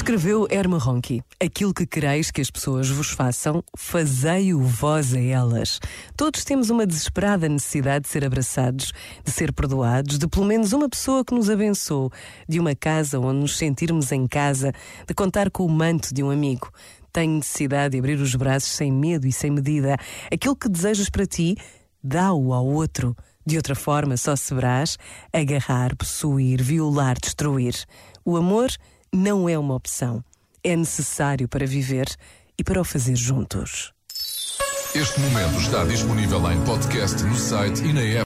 Escreveu Herma Ronchi: Aquilo que quereis que as pessoas vos façam, fazei-o vós a elas. Todos temos uma desesperada necessidade de ser abraçados, de ser perdoados, de pelo menos uma pessoa que nos abençoe, de uma casa onde nos sentirmos em casa, de contar com o manto de um amigo. Tenho necessidade de abrir os braços sem medo e sem medida. Aquilo que desejas para ti, dá-o ao outro. De outra forma, só se verás agarrar, possuir, violar, destruir. O amor não é uma opção. É necessário para viver e para o fazer juntos. Este momento está disponível em podcast no site e na app.